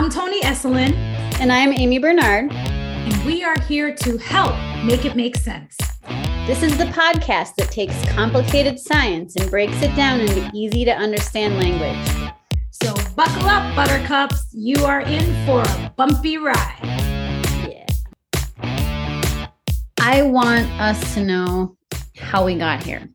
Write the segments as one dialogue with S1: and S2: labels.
S1: I'm Toni Esselin.
S2: And I'm Aimee Bernard.
S1: And we are here to help make it make sense.
S2: This is the podcast that takes complicated science and breaks it down into easy to understand language.
S1: So buckle up, buttercups. You are in for a bumpy ride.
S2: Yeah. I want us to know how we got here.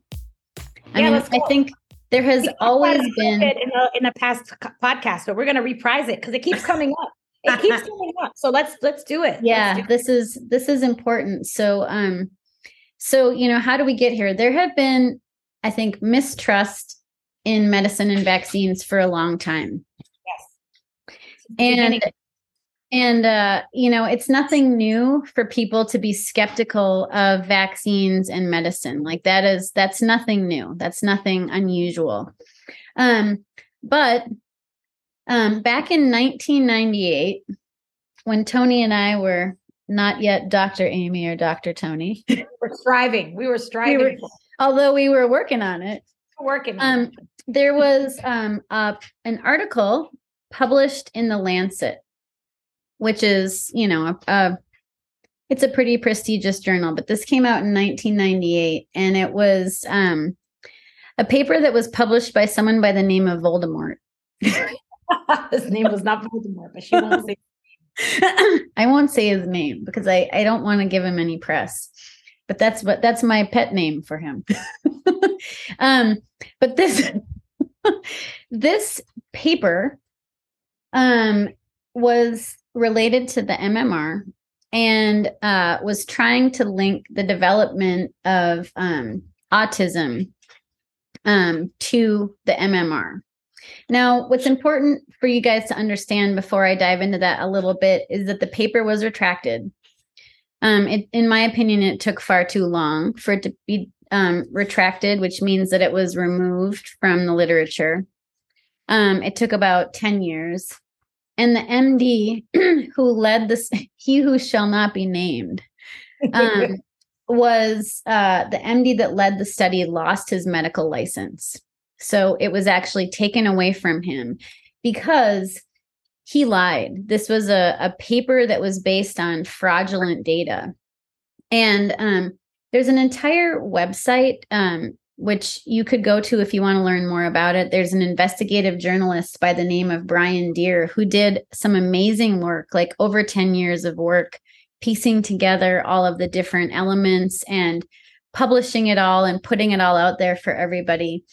S2: I yeah, mean, I think there has always been
S1: in a, in a past podcast, but we're going to reprise it because it keeps coming up. It keeps coming up. So let's let's do it.
S2: Yeah,
S1: do
S2: this is this is important. So um, so you know, how do we get here? There have been, I think, mistrust in medicine and vaccines for a long time.
S1: Yes,
S2: and and, uh, you know, it's nothing new for people to be skeptical of vaccines and medicine. Like that is, that's nothing new. That's nothing unusual. Um, but um, back in 1998, when Toni and I were not yet Dr. Aimee or Dr. Toni,
S1: we were striving. We were striving. We were,
S2: although we were working on it.
S1: Working.
S2: Um, there was um, uh, an article published in the Lancet which is, you know, a, a it's a pretty prestigious journal, but this came out in 1998 and it was um, a paper that was published by someone by the name of Voldemort.
S1: his name was not Voldemort, but she won't say.
S2: I won't say his name because I, I don't want to give him any press. But that's what that's my pet name for him. um, but this this paper um was related to the MMR and uh, was trying to link the development of um, autism um, to the MMR. Now, what's important for you guys to understand before I dive into that a little bit is that the paper was retracted. Um, it, in my opinion, it took far too long for it to be um, retracted, which means that it was removed from the literature. Um, it took about 10 years and the MD who led this, he who shall not be named, um, was uh, the MD that led the study lost his medical license. So it was actually taken away from him because he lied. This was a, a paper that was based on fraudulent data. And um, there's an entire website um, which you could go to if you want to learn more about it. There's an investigative journalist by the name of Brian Deer who did some amazing work, like over 10 years of work, piecing together all of the different elements and publishing it all and putting it all out there for everybody.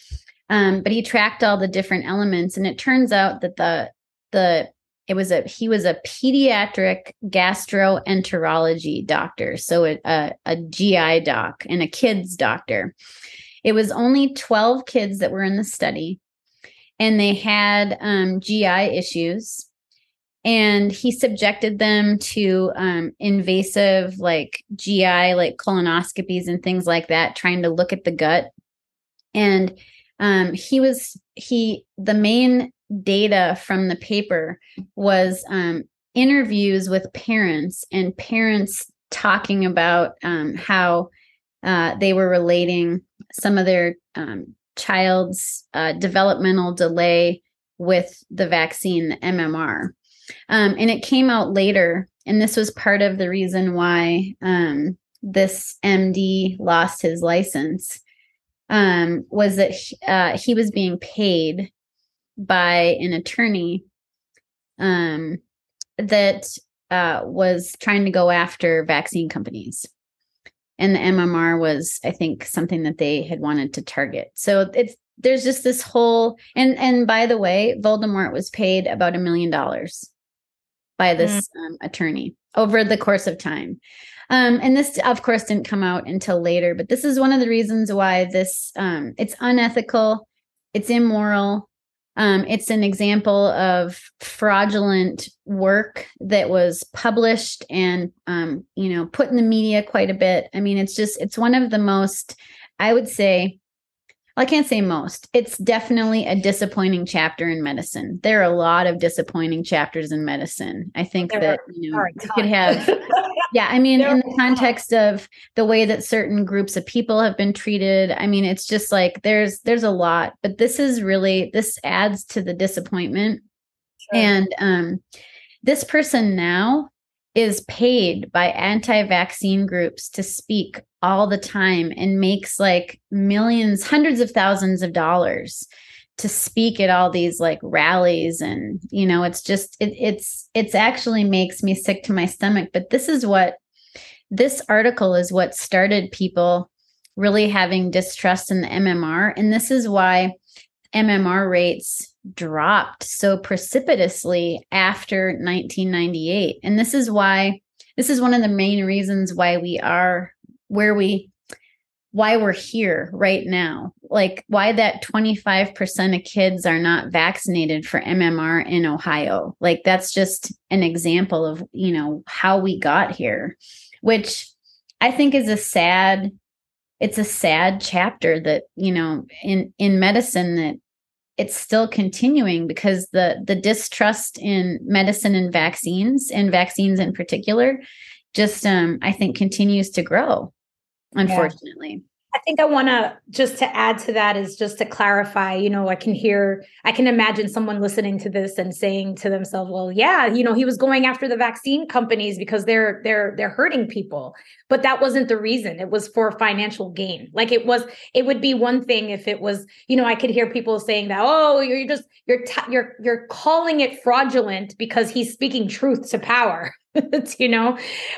S2: Um, but he tracked all the different elements, and it turns out that the the it was a he was a pediatric gastroenterology doctor, so a, a, a GI doc and a kids doctor it was only 12 kids that were in the study, and they had um, GI issues. And he subjected them to um, invasive, like GI, like colonoscopies and things like that, trying to look at the gut. And um, he was, he, the main data from the paper was um, interviews with parents and parents talking about um, how uh, they were relating some of their um, child's uh, developmental delay with the vaccine, the MMR. Um, and it came out later. And this was part of the reason why um, this MD lost his license um, was that he, uh, he was being paid by an attorney um, that uh, was trying to go after vaccine companies and the MMR was, I think, something that they had wanted to target. So it's there's just this whole and and by the way, Voldemort was paid about a million dollars by this mm. um, attorney over the course of time. Um, and this, of course, didn't come out until later. But this is one of the reasons why this um, it's unethical, it's immoral, um, it's an example of fraudulent work that was published and, um, you know, put in the media quite a bit. I mean, it's just, it's one of the most, I would say, I can't say most. It's definitely a disappointing chapter in medicine. There are a lot of disappointing chapters in medicine. I think there that you know you could have yeah, I mean in the context of the way that certain groups of people have been treated, I mean it's just like there's there's a lot, but this is really this adds to the disappointment. Sure. And um this person now is paid by anti-vaccine groups to speak all the time and makes like millions hundreds of thousands of dollars to speak at all these like rallies. And you know it's just it, it's it's actually makes me sick to my stomach. But this is what this article is what started people really having distrust in the MMR and this is why MMR rates dropped so precipitously after 1998 and this is why this is one of the main reasons why we are where we why we're here right now. Like why that 25% of kids are not vaccinated for MMR in Ohio. Like that's just an example of you know how we got here which i think is a sad it's a sad chapter that you know in in medicine that it's still continuing because the the distrust in medicine and vaccines and vaccines in particular just um i think continues to grow unfortunately
S1: think I want to just to add to that is just to clarify, you know, I can hear, I can imagine someone listening to this and saying to themselves, well, yeah, you know, he was going after the vaccine companies because they're they're they're hurting people. But that wasn't the reason. It was for financial gain. Like it was it would be one thing if it was, you know, I could hear people saying that, "Oh, you're just you're t- you're you're calling it fraudulent because he's speaking truth to power." you know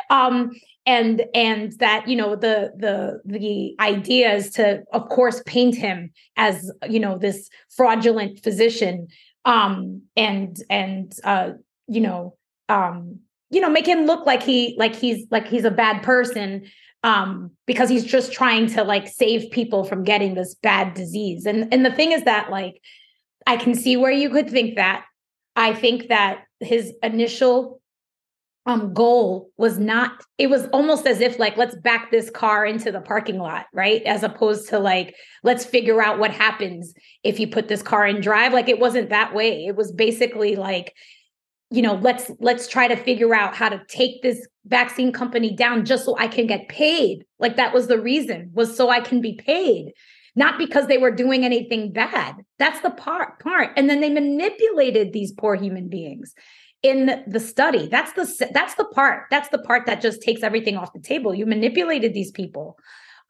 S1: um and and that you know the the the idea is to of course paint him as you know this fraudulent physician um and and uh you know um you know make him look like he like he's like he's a bad person um because he's just trying to like save people from getting this bad disease. And and the thing is that like i can see where you could think that. I think that his initial um goal was not it was almost as if like let's back this car into the parking lot right? As opposed to like let's figure out what happens if you put this car in drive. Like it wasn't that way. It was basically like you know let's let's try to figure out how to take this vaccine company down just so i can get paid. Like that was the reason was so i can be paid not because they were doing anything bad. That's the part part. And then they manipulated these poor human beings in the study. That's the that's the part that's the part that just takes everything off the table. You manipulated these people.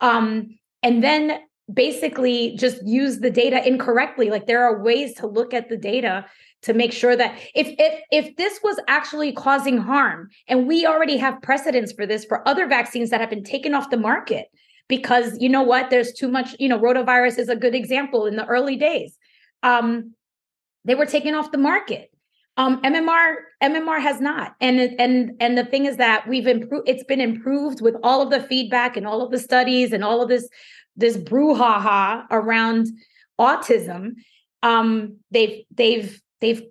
S1: Um and then basically just use the data incorrectly. Like there are ways to look at the data to make sure that if if if this was actually causing harm and we already have precedents for this for other vaccines that have been taken off the market because you know what? There's too much you know rotavirus is a good example in the early days. Um they were taken off the market um, MMR MMR has not, and and and the thing is that we've improved. It's been improved with all of the feedback and all of the studies and all of this this brouhaha around autism. Um, they've they've they've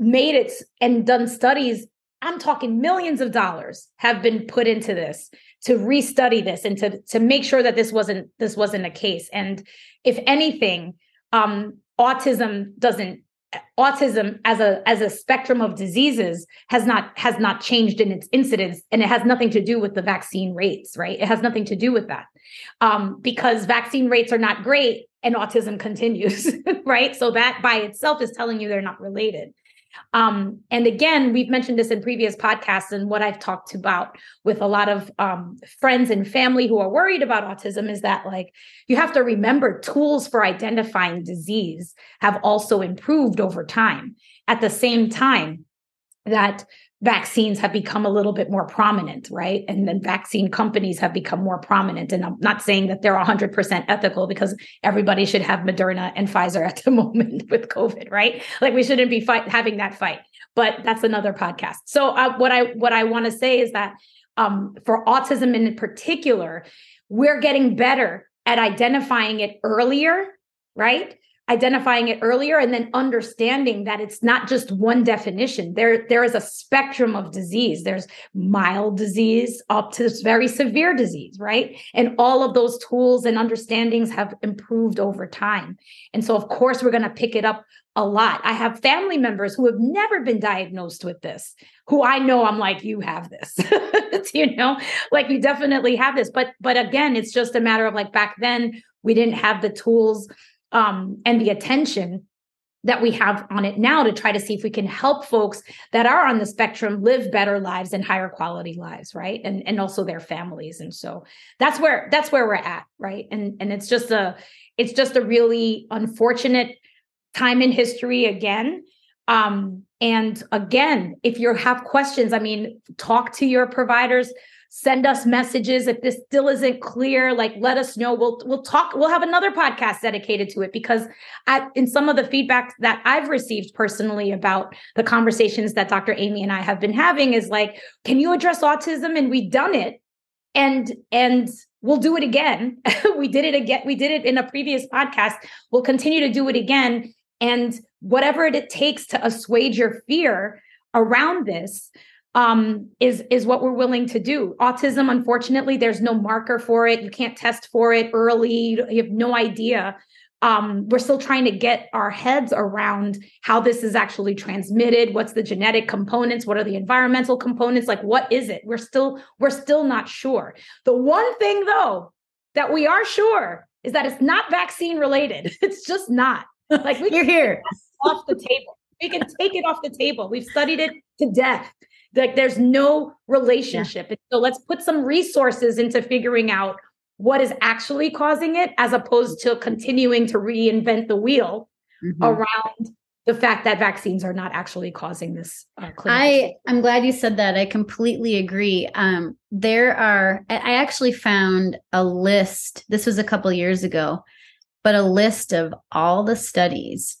S1: made it and done studies. I'm talking millions of dollars have been put into this to restudy this and to to make sure that this wasn't this wasn't a case. And if anything, um, autism doesn't autism as a as a spectrum of diseases has not has not changed in its incidence and it has nothing to do with the vaccine rates right? It has nothing to do with that. Um, because vaccine rates are not great and autism continues right? So that by itself is telling you they're not related um, and again, we've mentioned this in previous podcasts, and what I've talked about with a lot of um, friends and family who are worried about autism is that, like, you have to remember tools for identifying disease have also improved over time. At the same time, that vaccines have become a little bit more prominent, right? And then vaccine companies have become more prominent. And I'm not saying that they're 100% ethical because everybody should have Moderna and Pfizer at the moment with COVID, right? Like we shouldn't be fight, having that fight. But that's another podcast. So uh, what I what I want to say is that um, for autism in particular, we're getting better at identifying it earlier, right? Identifying it earlier and then understanding that it's not just one definition. There there is a spectrum of disease. There's mild disease up to very severe disease right? And all of those tools and understandings have improved over time. And so of course we're going to pick it up a lot. I have family members who have never been diagnosed with this who i know i'm like you have this you know? Like you definitely have this. But but again it's just a matter of like back then we didn't have the tools um, and the attention that we have on it now to try to see if we can help folks that are on the spectrum live better lives and higher quality lives right? And and also their families. And so that's where that's where we're at right? And and it's just a it's just a really unfortunate time in history again. Um and again if you have questions i mean talk to your providers send us messages. If this still isn't clear like let us know. We'll we'll talk we'll have another podcast dedicated to it because at, in some of the feedback that i've received personally about the conversations that dr aimee and i have been having is like can you address autism? And we've done it. And and we'll do it again. We did it again we did it in a previous podcast. We'll continue to do it again. And whatever it takes to assuage your fear around this um, is is what we're willing to do. Autism, unfortunately, there's no marker for it. You can't test for it early. You have no idea. Um, we're still trying to get our heads around how this is actually transmitted. What's the genetic components? What are the environmental components? Like, what is it? We're still we're still not sure. The one thing though that we are sure is that it's not vaccine related. It's just not. Like
S2: we you're here
S1: off the table. We can take it off the table. We've studied it to death like there's no relationship. Yeah. So let's put some resources into figuring out what is actually causing it as opposed to continuing to reinvent the wheel mm-hmm. around the fact that vaccines are not actually causing this
S2: uh, i i'm glad you said that i completely agree um, there are i actually found a list this was a couple years ago but a list of all the studies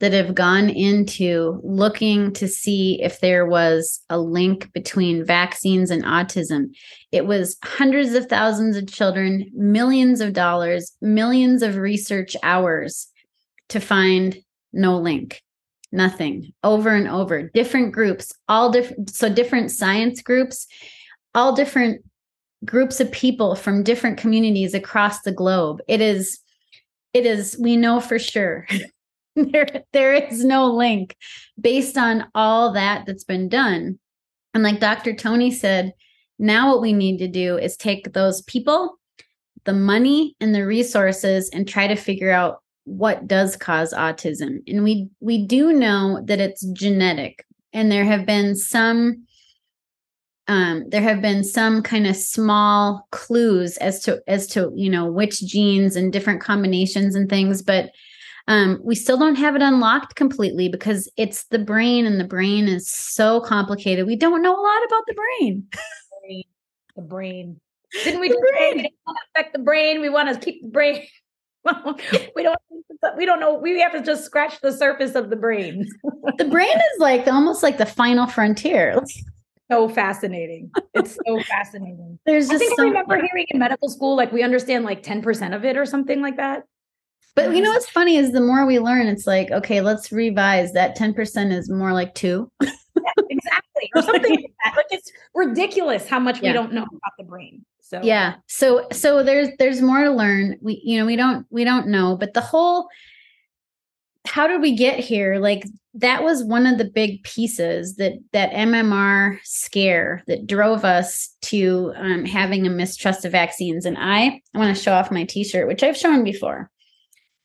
S2: that have gone into looking to see if there was a link between vaccines and autism. It was hundreds of thousands of children, millions of dollars, millions of research hours to find no link. Nothing over and over. Different groups, all different. So, different science groups, all different groups of people from different communities across the globe. It is, it is, we know for sure there there is no link based on all that that's been done. And like dr toni said now what we need to do is take those people the money and the resources and try to figure out what does cause autism. And we we do know that it's genetic. And there have been some um, there have been some kind of small clues as to as to you know which genes and different combinations and things but um, we still don't have it unlocked completely because it's the brain, and the brain is so complicated. We don't know a lot about the brain.
S1: the brain. Didn't we? The brain. We don't want to affect the brain. We want to keep the brain. we don't. We don't know. We have to just scratch the surface of the brain.
S2: the brain is like almost like the final frontier.
S1: so fascinating. It's so fascinating.
S2: There's just I think
S1: so I remember hearing in medical school, like we understand like 10% of it or something like that.
S2: But you know what's funny is the more we learn, it's like, okay, let's revise. That 10% is more like two.
S1: yeah, exactly. Or something like that. Like it's ridiculous how much yeah. we don't know about the brain. So
S2: yeah. So so there's there's more to learn. We you know, we don't we don't know, but the whole how did we get here? Like that was one of the big pieces that that MMR scare that drove us to um, having a mistrust of vaccines. And I, I want to show off my T-shirt, which I've shown before.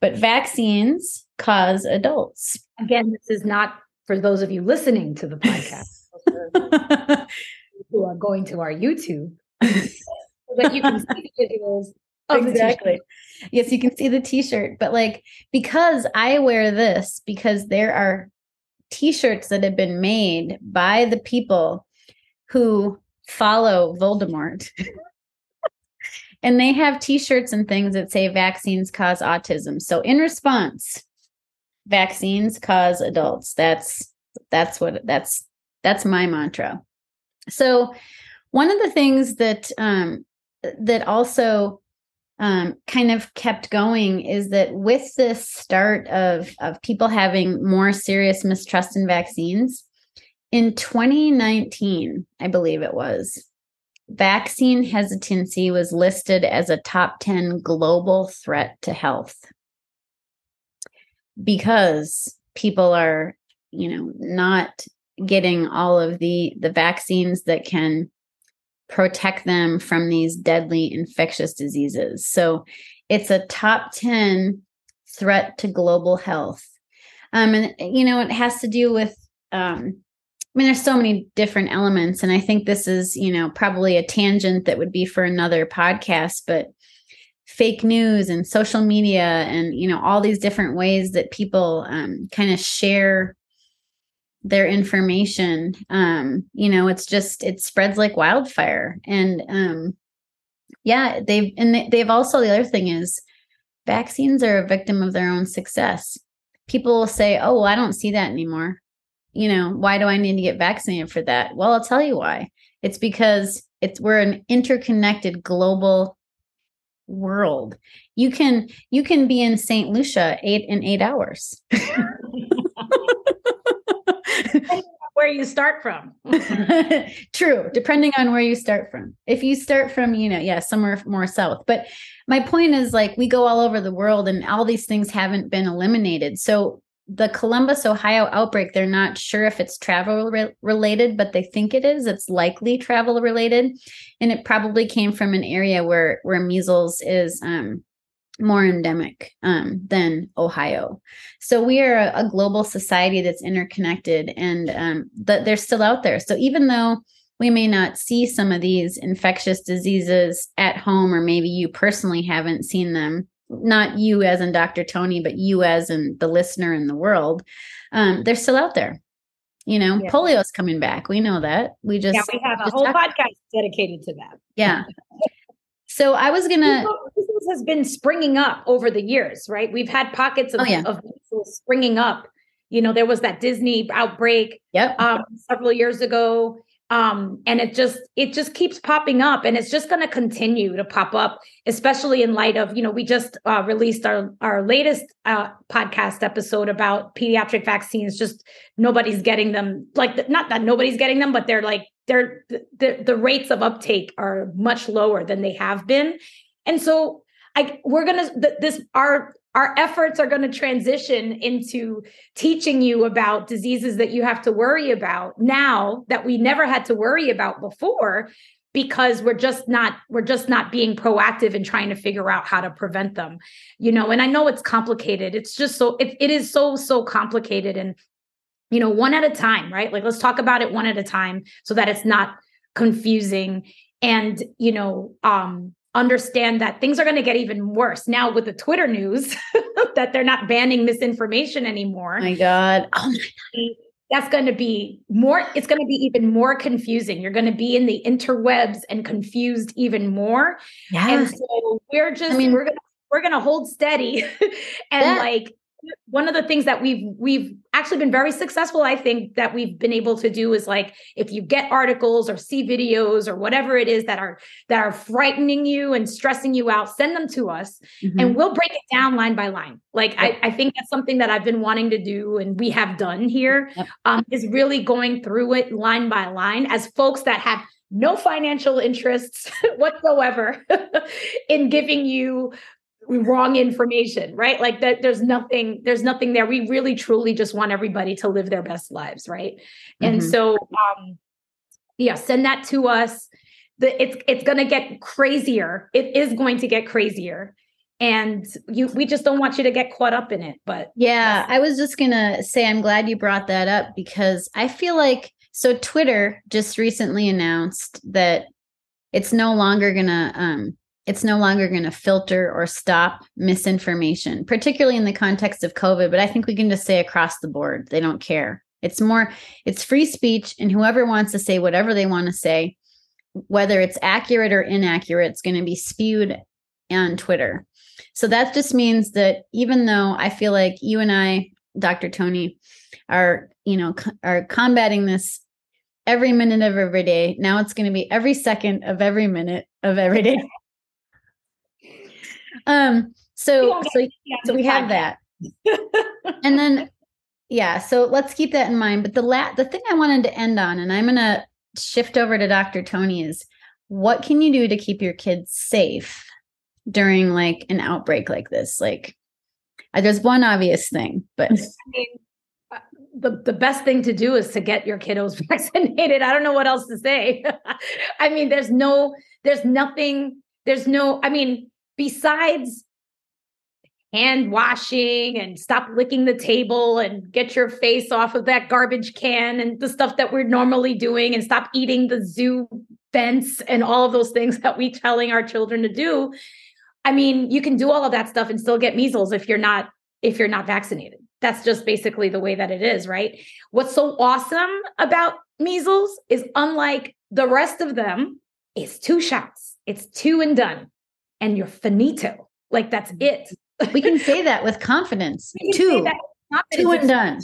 S2: But vaccines cause adults.
S1: Again, this is not for those of you listening to the podcast who are going to our YouTube so that you can see the videos.
S2: exactly. Yes, you can see the t-shirt, but like because I wear this because there are t-shirts that have been made by the people who follow Voldemort and they have t-shirts and things that say vaccines cause autism. So in response vaccines cause adults. That's that's what that's that's my mantra. So one of the things that um that also um, kind of kept going is that with this start of of people having more serious mistrust in vaccines in 2019 i believe it was vaccine hesitancy was listed as a top 10 global threat to health. Because people are you know not getting all of the the vaccines that can protect them from these deadly infectious diseases. So it's a top 10 threat to global health. Um, and you know, it has to do with um, I mean, there's so many different elements, and I think this is, you know, probably a tangent that would be for another podcast, but fake news and social media and you know all these different ways that people um, kind of share their information um you know it's just it spreads like wildfire. And um yeah they've and they've also the other thing is vaccines are a victim of their own success. People will say oh well, i don't see that anymore you know why do i need to get vaccinated for that well i'll tell you why it's because it's we're an interconnected global world you can you can be in st lucia eight in eight hours
S1: where you start from.
S2: True, depending on where you start from. If you start from, you know, yeah, somewhere more south. But my point is like we go all over the world and all these things haven't been eliminated. So the Columbus, Ohio outbreak, they're not sure if it's travel re- related, but they think it is. It's likely travel related. And it probably came from an area where where measles is um more endemic um, than Ohio. So we are a, a, global society that's interconnected and um, that they're still out there. So even though we may not see some of these infectious diseases at home, or maybe you personally haven't seen them, not you as in Dr. Toni, but you as in the listener in the world, um, they're still out there. You know, yeah. polio's coming back. We know that. We just
S1: yeah, we have a whole podcast dedicated to that.
S2: Yeah. So I was gonna.
S1: This has been springing up over the years, right? We've had pockets of, oh, yeah. of springing up. You know, there was that Disney outbreak.
S2: Yep.
S1: Um, several years ago, um, and it just it just keeps popping up, and it's just going to continue to pop up, especially in light of you know we just uh, released our our latest uh, podcast episode about pediatric vaccines. Just nobody's getting them. Like not that nobody's getting them, but they're like they're the, the rates of uptake are much lower than they have been and so i we're gonna this our our efforts are going to transition into teaching you about diseases that you have to worry about now that we never had to worry about before because we're just not we're just not being proactive in trying to figure out how to prevent them you know? And i know it's complicated. It's just so it, it is so so complicated and you know, one at a time, right? Like let's talk about it one at a time so that it's not confusing. And, you know, um understand that things are going to get even worse now with the Twitter news that they're not banning misinformation anymore.
S2: my God. Oh my God.
S1: That's going to be more, it's going to be even more confusing. You're going to be in the interwebs and confused even more.
S2: Yeah.
S1: And so we're just, I mean, we're going to, we're going to hold steady and that, like one of the things that we've we've actually been very successful i think that we've been able to do is like if you get articles or see videos or whatever it is that are that are frightening you and stressing you out send them to us mm-hmm. and we'll break it down line by line like yep. I, I think that's something that i've been wanting to do and we have done here yep. um, is really going through it line by line as folks that have no financial interests whatsoever in giving you wrong information right? Like that there's nothing there's nothing there. We really truly just want everybody to live their best lives right? Mm-hmm. and so um yeah send that to us. The it's it's going to get crazier. It is going to get crazier. And you we just don't want you to get caught up in it but
S2: yeah i was just going to say i'm glad you brought that up because i feel like so twitter just recently announced that it's no longer going to um it's no longer going to filter or stop misinformation, particularly in the context of COVID. But I think we can just say across the board, they don't care. It's more, it's free speech, and whoever wants to say whatever they want to say, whether it's accurate or inaccurate, it's going to be spewed on Twitter. So that just means that even though I feel like you and I, Dr. Toni, are, you know, are combating this every minute of every day, now it's going to be every second of every minute of every day. Um, so so, so we have that. and then yeah, so let's keep that in mind. But the la- the thing I wanted to end on, and I'm gonna shift over to Dr. Toni, is what can you do to keep your kids safe during like an outbreak like this? Like uh, there's one obvious thing, but I mean,
S1: uh, the, the best thing to do is to get your kiddos vaccinated. I don't know what else to say. I mean, there's no, there's nothing, there's no, I mean, besides hand washing and stop licking the table and get your face off of that garbage can and the stuff that we're normally doing and stop eating the zoo fence and all of those things that we telling our children to do i mean you can do all of that stuff and still get measles if you're not if you're not vaccinated. That's just basically the way that it is right? What's so awesome about measles is unlike the rest of them it's two shots. It's two and done and you're finito like that's mm. it
S2: we can say that with confidence. Two, two and done.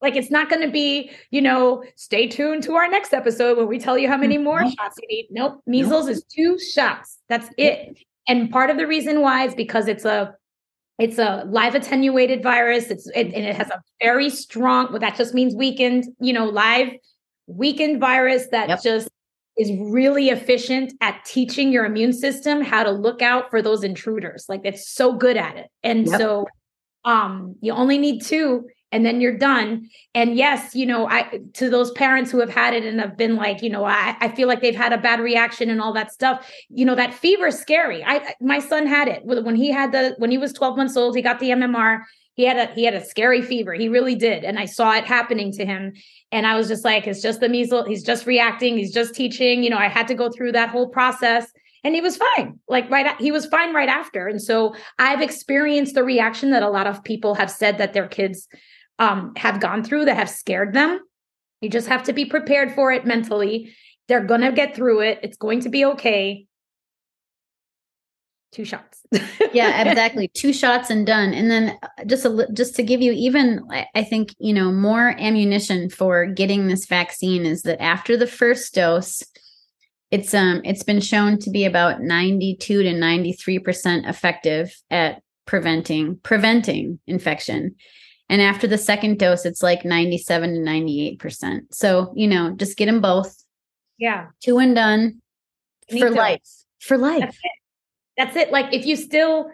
S1: Like it's not going to be, you know, stay tuned to our next episode when we tell you how many more nope. shots you need. Nope, measles nope. is two shots. That's it. And part of the reason why is because it's a it's a live attenuated virus. It's it, and it has a very strong. Well, that just means weakened. You know, live weakened virus that yep. just is really efficient at teaching your immune system how to look out for those intruders. Like it's so good at it. And yep. so um you only need two and then you're done. And yes, you know, I to those parents who have had it and have been like, you know, I, I feel like they've had a bad reaction and all that stuff. You know, that fever is scary. I my son had it when he had the when he was 12 months old, he got the MMR he had a he had a scary fever he really did and i saw it happening to him and I was just like, it's just the measles. He's just reacting. He's just teaching. You know, I had to go through that whole process and he was fine. Like right, he was fine right after. And so I've experienced the reaction that a lot of people have said that their kids um, have gone through that have scared them. You just have to be prepared for it mentally. They're going to get through it. It's going to be okay two shots.
S2: yeah, exactly. Two shots and done. And then uh, just a, just to give you even I think, you know, more ammunition for getting this vaccine is that after the first dose it's um it's been shown to be about 92 to 93% effective at preventing preventing infection. And after the second dose it's like 97 to 98%. So, you know, just get them both.
S1: Yeah.
S2: Two and done for life. For life
S1: that's it. Like if you still,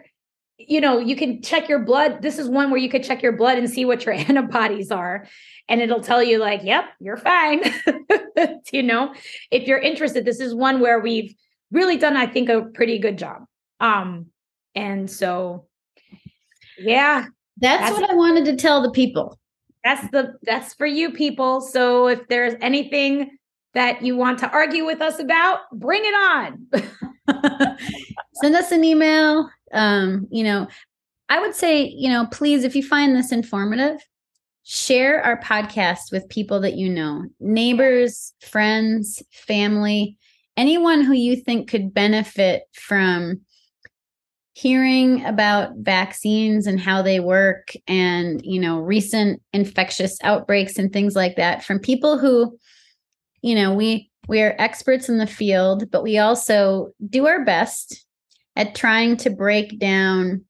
S1: you know, you can check your blood. This is one where you could check your blood and see what your antibodies are. And it'll tell you, like, yep, you're fine. you know, if you're interested, this is one where we've really done, I think, a pretty good job. Um, and so yeah.
S2: That's, that's what I wanted to tell the people.
S1: That's the that's for you people. So if there's anything that you want to argue with us about, bring it on.
S2: Send us an email. Um, you know, I would say, you know, please, if you find this informative, share our podcast with people that you know, neighbors, friends, family, anyone who you think could benefit from hearing about vaccines and how they work and you know recent infectious outbreaks and things like that from people who you know we we are experts in the field but we also do our best at trying to break down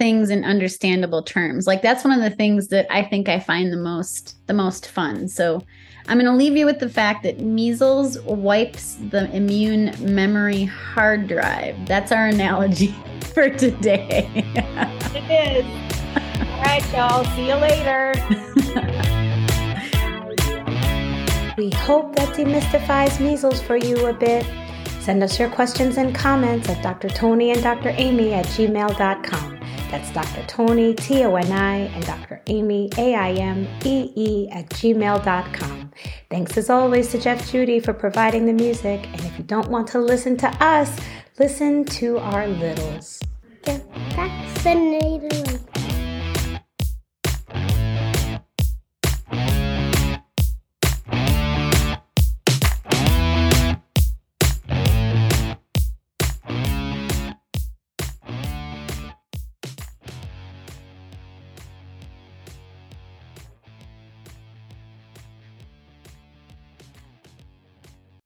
S2: things in understandable terms. Like that's one of the things that i think i find the most the most fun. So i'm going to leave you with the fact that measles wipes the immune memory hard drive. That's our analogy for today.
S1: It is. All right y'all. See you later We hope that demystifies measles for you a bit. Send us your questions and comments at Dr. Toni and Dr. Aimee at gmail.com. That's Dr. Toni, T O N I, and Dr. Aimee, A I M E E, at gmail.com. Thanks as always to Jeff Jeudy for providing the music. And if you don't want to listen to us, listen to our littles.
S3: Get vaccinated.